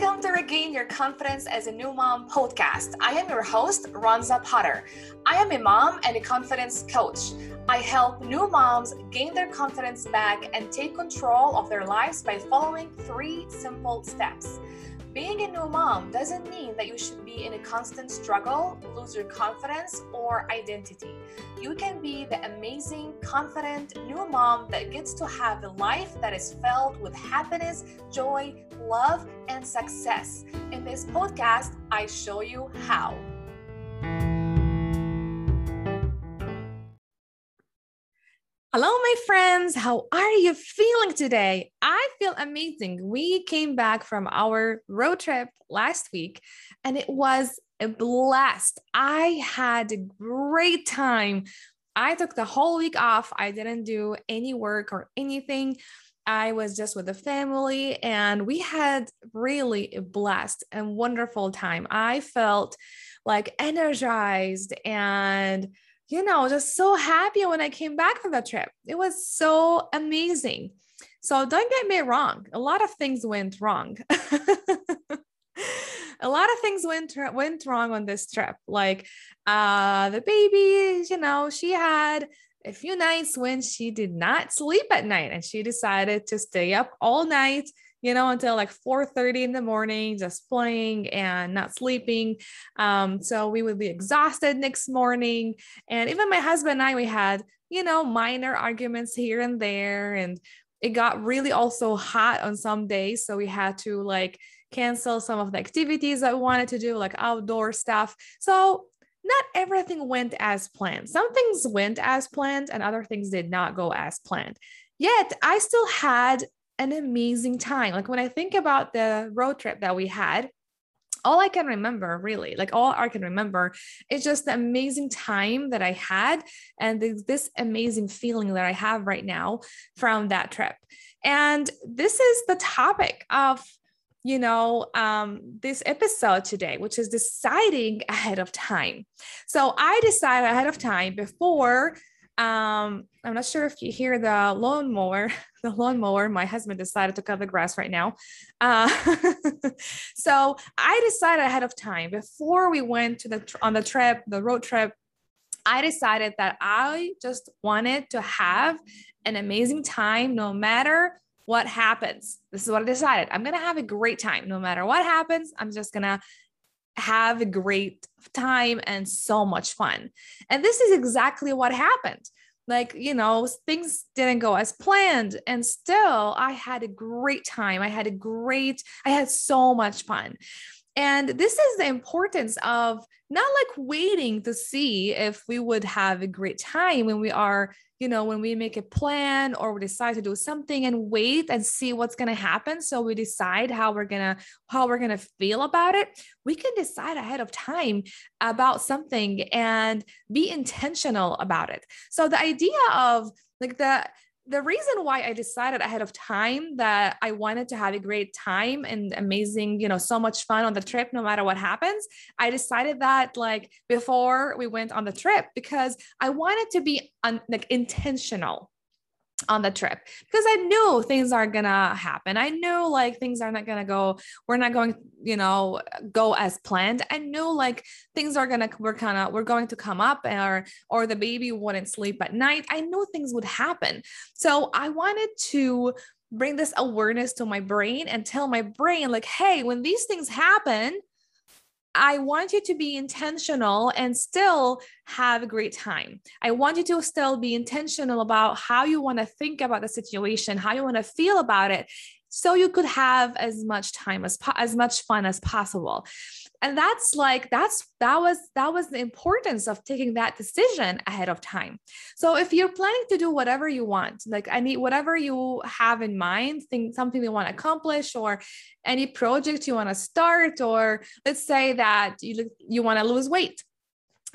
Welcome to Regain Your Confidence as a New Mom podcast. I am your host, Ronza Potter. I am a mom and a confidence coach. I help new moms gain their confidence back and take control of their lives by following three simple steps. Being a new mom doesn't mean that you should be in a constant struggle, lose your confidence, or identity. You can be the amazing, confident new mom that gets to have a life that is filled with happiness, joy, love, and success. In this podcast, I show you how. Hello, my friends. How are you feeling today? I feel amazing. We came back from our road trip last week and it was a blast. I had a great time. I took the whole week off. I didn't do any work or anything. I was just with the family and we had really a blast and wonderful time. I felt like energized and you know, just so happy when I came back from the trip. It was so amazing. So don't get me wrong, a lot of things went wrong. a lot of things went went wrong on this trip. Like uh the baby, you know, she had a few nights when she did not sleep at night and she decided to stay up all night you know, until like 4:30 in the morning, just playing and not sleeping. Um, so we would be exhausted next morning. And even my husband and I, we had, you know, minor arguments here and there. And it got really also hot on some days. So we had to like cancel some of the activities that we wanted to do, like outdoor stuff. So not everything went as planned. Some things went as planned and other things did not go as planned. Yet I still had an amazing time. Like when I think about the road trip that we had, all I can remember, really, like all I can remember, is just the amazing time that I had and this amazing feeling that I have right now from that trip. And this is the topic of you know um, this episode today which is deciding ahead of time so i decided ahead of time before um, I'm not sure if you hear the lawnmower, the lawnmower. My husband decided to cut the grass right now. Uh, so I decided ahead of time before we went to the on the trip, the road trip. I decided that I just wanted to have an amazing time no matter what happens. This is what I decided. I'm to have a great time no matter what happens. I'm just to have a great time and so much fun. And this is exactly what happened. Like, you know, things didn't go as planned. And still, I had a great time. I had a great, I had so much fun. And this is the importance of not like waiting to see if we would have a great time when we are, you know, when we make a plan or we decide to do something and wait and see what's going to happen. So we decide how we're going to, how we're going to feel about it. We can decide ahead of time about something and be intentional about it. So the idea of like the, the reason why I decided ahead of time that I wanted to have a great time and amazing, you know, so much fun on the trip, no matter what happens, I decided that like before we went on the trip because I wanted to be un- like intentional on the trip because I knew things are gonna happen. I knew like things are not gonna go, we're not going, you know, go as planned. I knew like things are gonna we're kind of we're going to come up or or the baby wouldn't sleep at night. I knew things would happen. So I wanted to bring this awareness to my brain and tell my brain, like, hey, when these things happen, I want you to be intentional and still have a great time. I want you to still be intentional about how you want to think about the situation, how you want to feel about it, so you could have as much time as po- as much fun as possible and that's like that's that was that was the importance of taking that decision ahead of time so if you're planning to do whatever you want like i need whatever you have in mind think something you want to accomplish or any project you want to start or let's say that you you want to lose weight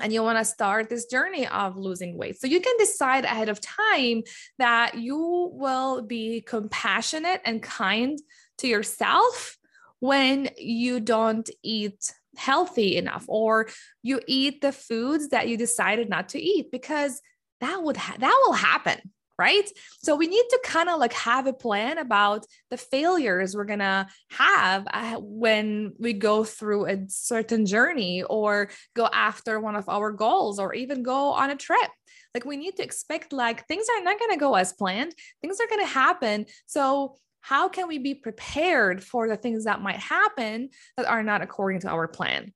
and you want to start this journey of losing weight. So you can decide ahead of time that you will be compassionate and kind to yourself when you don't eat healthy enough or you eat the foods that you decided not to eat because that would ha- that will happen right? So we need to kind of like have a plan about the failures we're to have uh, when we go through a certain journey or go after one of our goals or even go on a trip. Like we need to expect like things are not to go as planned. Things are to happen. So how can we be prepared for the things that might happen that are not according to our plan?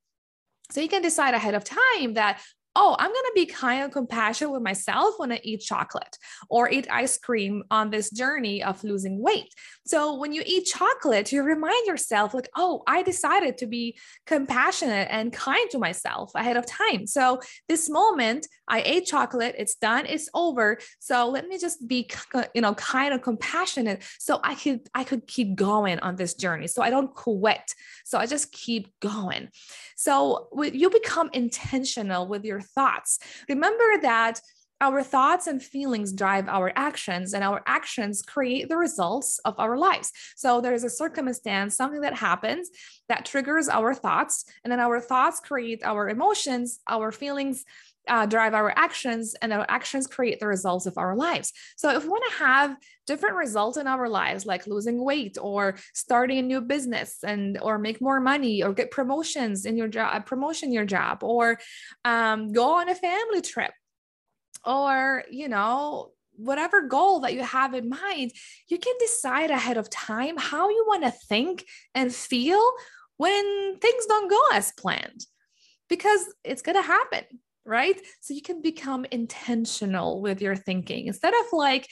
So you can decide ahead of time that, oh, I'm going to be kind of compassionate with myself when I eat chocolate or eat ice cream on this journey of losing weight. So when you eat chocolate, you remind yourself, like, oh, I decided to be compassionate and kind to myself ahead of time. So this moment, I ate chocolate, it's done, it's over. So let me just be, you know, kind of compassionate so I could I could keep going on this journey. So I don't quit. So I just keep going. So you become intentional with your thoughts. Remember that our thoughts and feelings drive our actions, and our actions create the results of our lives. So there's a circumstance, something that happens that triggers our thoughts, and then our thoughts create our emotions, our feelings uh, drive our actions, and our actions create the results of our lives. So, if we want to have different results in our lives, like losing weight, or starting a new business, and or make more money, or get promotions in your job, promotion your job, or um, go on a family trip, or you know whatever goal that you have in mind, you can decide ahead of time how you want to think and feel when things don't go as planned because it's going to happen right? So you can become intentional with your thinking instead of like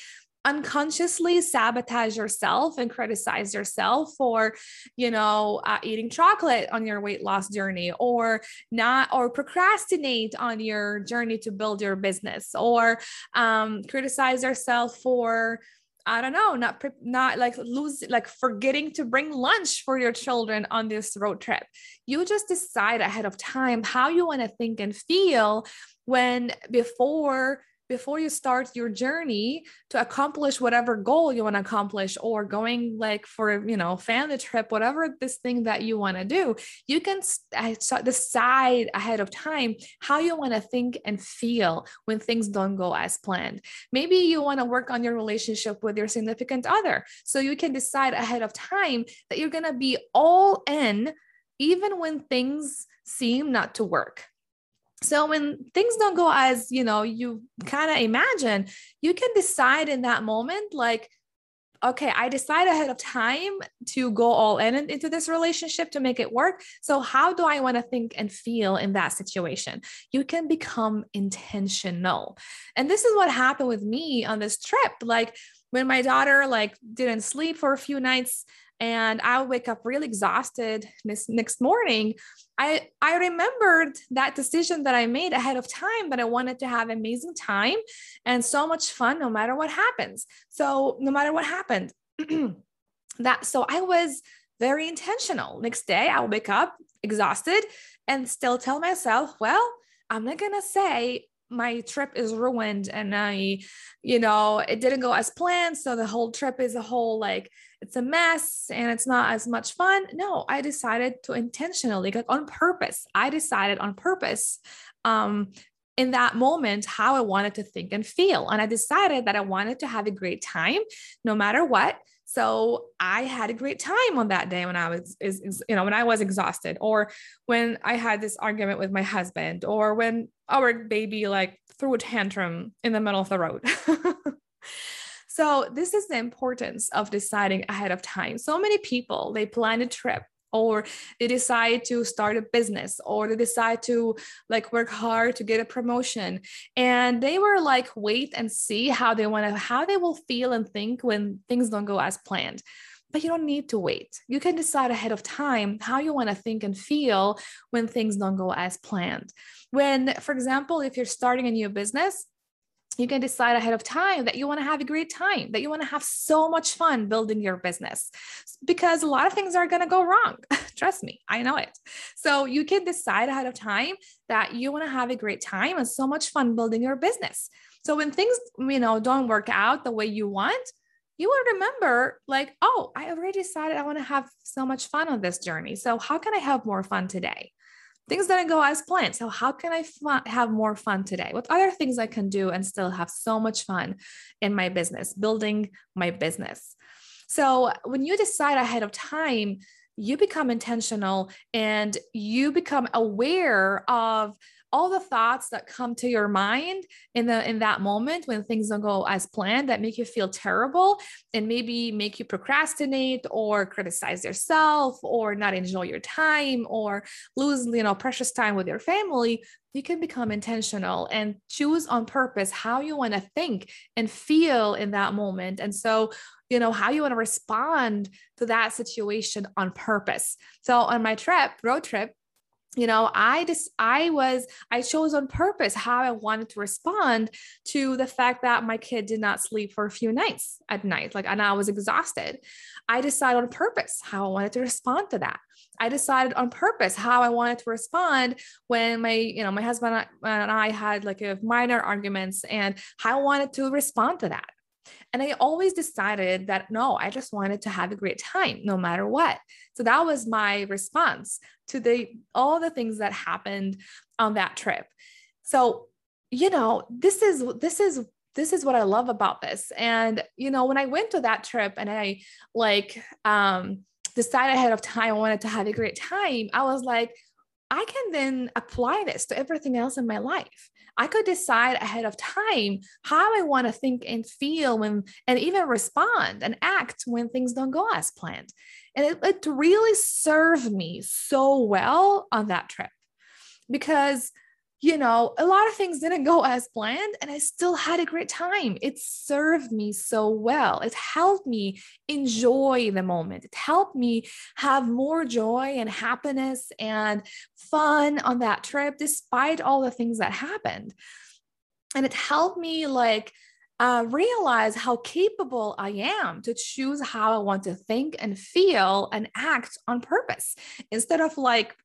unconsciously sabotage yourself and criticize yourself for you know uh, eating chocolate on your weight loss journey or not or procrastinate on your journey to build your business or um, criticize yourself for I don't know, not not like lose like forgetting to bring lunch for your children on this road trip. You just decide ahead of time how you want to think and feel when before before you start your journey to accomplish whatever goal you want to accomplish or going like for you know family trip whatever this thing that you want to do you can decide ahead of time how you want to think and feel when things don't go as planned. Maybe you want to work on your relationship with your significant other so you can decide ahead of time that you're going to be all in even when things seem not to work so when things don't go as you know you kind of imagine you can decide in that moment like okay i decide ahead of time to go all in into this relationship to make it work. So how do i want to think and feel in that situation? You can become intentional. And this is what happened with me on this trip. Like when my daughter like didn't sleep for a few nights and I would wake up really exhausted this next morning. I I remembered that decision that I made ahead of time that I wanted to have amazing time and so much fun no matter what happens. So no matter what happened, that so I was very intentional. Next day I would wake up exhausted and still tell myself, well, I'm not gonna say my trip is ruined and I, you know, it didn't go as planned. So the whole trip is a whole like it's a mess and it's not as much fun. No, I decided to intentionally, like on purpose, I decided on purpose um, in that moment how I wanted to think and feel. And I decided that I wanted to have a great time no matter what. So I had a great time on that day when I was, is, is, you know, when I was exhausted, or when I had this argument with my husband, or when our baby like threw a tantrum in the middle of the road. so this is the importance of deciding ahead of time. So many people they plan a trip or they decide to start a business or they decide to like work hard to get a promotion and they were like wait and see how they want to how they will feel and think when things don't go as planned but you don't need to wait. You can decide ahead of time how you want to think and feel when things don't go as planned. When, for example, if you're starting a new business, you can decide ahead of time that you want to have a great time, that you want to have so much fun building your business because a lot of things are going to go wrong. Trust me, I know it. So you can decide ahead of time that you want to have a great time and so much fun building your business. So when things, you know, don't work out the way you want, you will remember like, oh, I already decided I want to have so much fun on this journey. So how can I have more fun today? things didn't go as planned. So, how can I have more fun today? What other things I can do and still have so much fun in my business, building my business? So, when you decide ahead of time, you become intentional and you become aware of all the thoughts that come to your mind in the in that moment when things don't go as planned that make you feel terrible and maybe make you procrastinate or criticize yourself or not enjoy your time or lose you know precious time with your family you can become intentional and choose on purpose how you want to think and feel in that moment. And so you know how you want to respond to that situation on purpose. So on my trip road trip you know i just i was i chose on purpose how i wanted to respond to the fact that my kid did not sleep for a few nights at night like and i was exhausted. I decided on purpose how i wanted to respond to that. I decided on purpose how i wanted to respond when my you know my husband and i had like a minor arguments and how i wanted to respond to that and I always decided that no, I just wanted to have a great time no matter what. So that was my response to the all the things that happened on that trip. So, you know, this is this is this is what I love about this. And you know, when I went to that trip and I like um decided ahead of time I wanted to have a great time, I was like, I can then apply this to everything else in my life. I could decide ahead of time how I want to think and feel when, and even respond and act when things don't go as planned. And it, it really served me so well on that trip because you know, a lot of things didn't go as planned, and I still had a great time. It served me so well. It helped me enjoy the moment. It helped me have more joy and happiness and fun on that trip, despite all the things that happened. And it helped me, like, uh, realize how capable I am to choose how I want to think and feel and act on purpose instead of like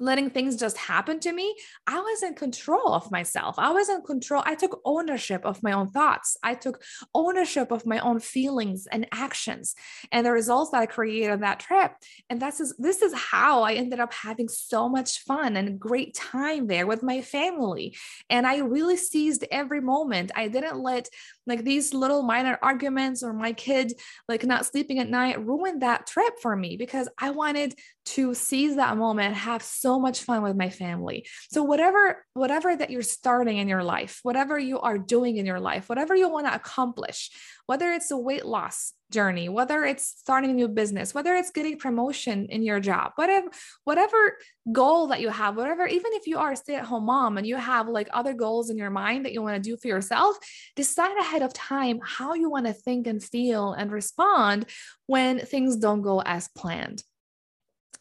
letting things just happen to me, I was in control of myself. I was in control. I took ownership of my own thoughts. I took ownership of my own feelings and actions and the results that I created on that trip. And that's this is how I ended up having so much fun and great time there with my family. And I really seized every moment. I didn't let like these little minor arguments or my kid like not sleeping at night ruined that trip for me because I wanted to seize that moment, have so much fun with my family. So whatever whatever that you're starting in your life, whatever you are doing in your life, whatever you want to accomplish, whether it's a weight loss journey, whether it's starting a new business, whether it's getting promotion in your job, whatever whatever goal that you have, whatever even if you are a stay-at-home mom and you have like other goals in your mind that you want to do for yourself, decide ahead of time how you want to think and feel and respond when things don't go as planned.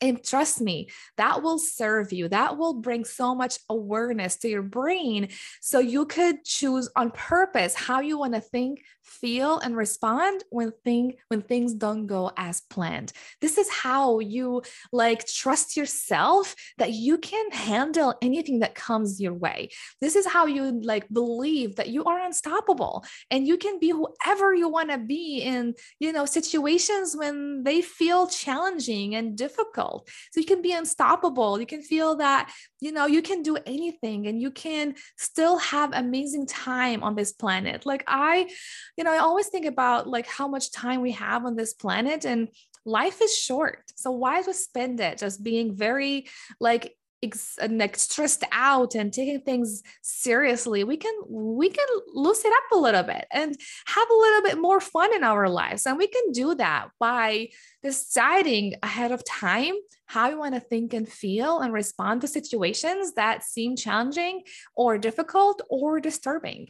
And trust me, that will serve you. That will bring so much awareness to your brain. So you could choose on purpose how you want to think, feel, and respond when thing when things don't go as planned. This is how you like trust yourself that you can handle anything that comes your way. This is how you like believe that you are unstoppable and you can be whoever you want to be in, you know, situations when they feel challenging and difficult so you can be unstoppable. You can feel that, you know, you can do anything and you can still have amazing time on this planet. Like I, you know, I always think about like how much time we have on this planet and life is short. So why just spend it just being very like ex- like stressed out and taking things seriously we can we can loosen up a little bit and have a little bit more fun in our lives and we can do that by deciding ahead of time how you want to think and feel and respond to situations that seem challenging or difficult or disturbing.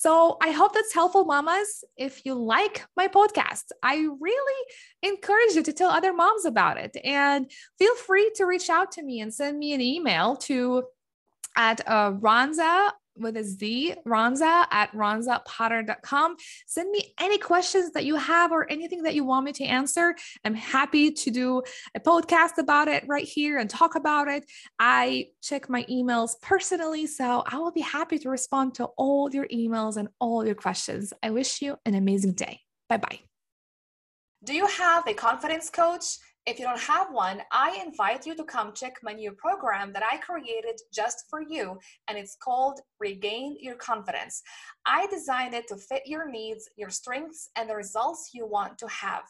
So I hope that's helpful, mamas. If you like my podcast, I really encourage you to tell other moms about it and feel free to reach out to me and send me an email to at uh, Ronza with a Z, Ronza at ronzapotter.com. Send me any questions that you have or anything that you want me to answer. I'm happy to do a podcast about it right here and talk about it. I check my emails personally, so I will be happy to respond to all your emails and all your questions. I wish you an amazing day. Bye bye. Do you have a confidence coach? If you don't have one, I invite you to come check my new program that I created just for you, and it's called Regain Your Confidence. I designed it to fit your needs, your strengths, and the results you want to have.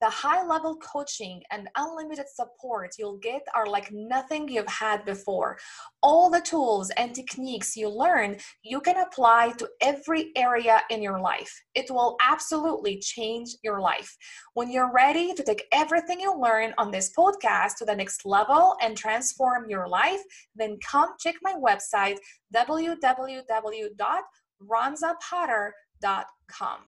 The high level coaching and unlimited support you'll get are like nothing you've had before. All the tools and techniques you learn, you can apply to every area in your life. It will absolutely change your life. When you're ready to take everything you learn on this podcast to the next level and transform your life, then come check my website www.ronzapotter.com.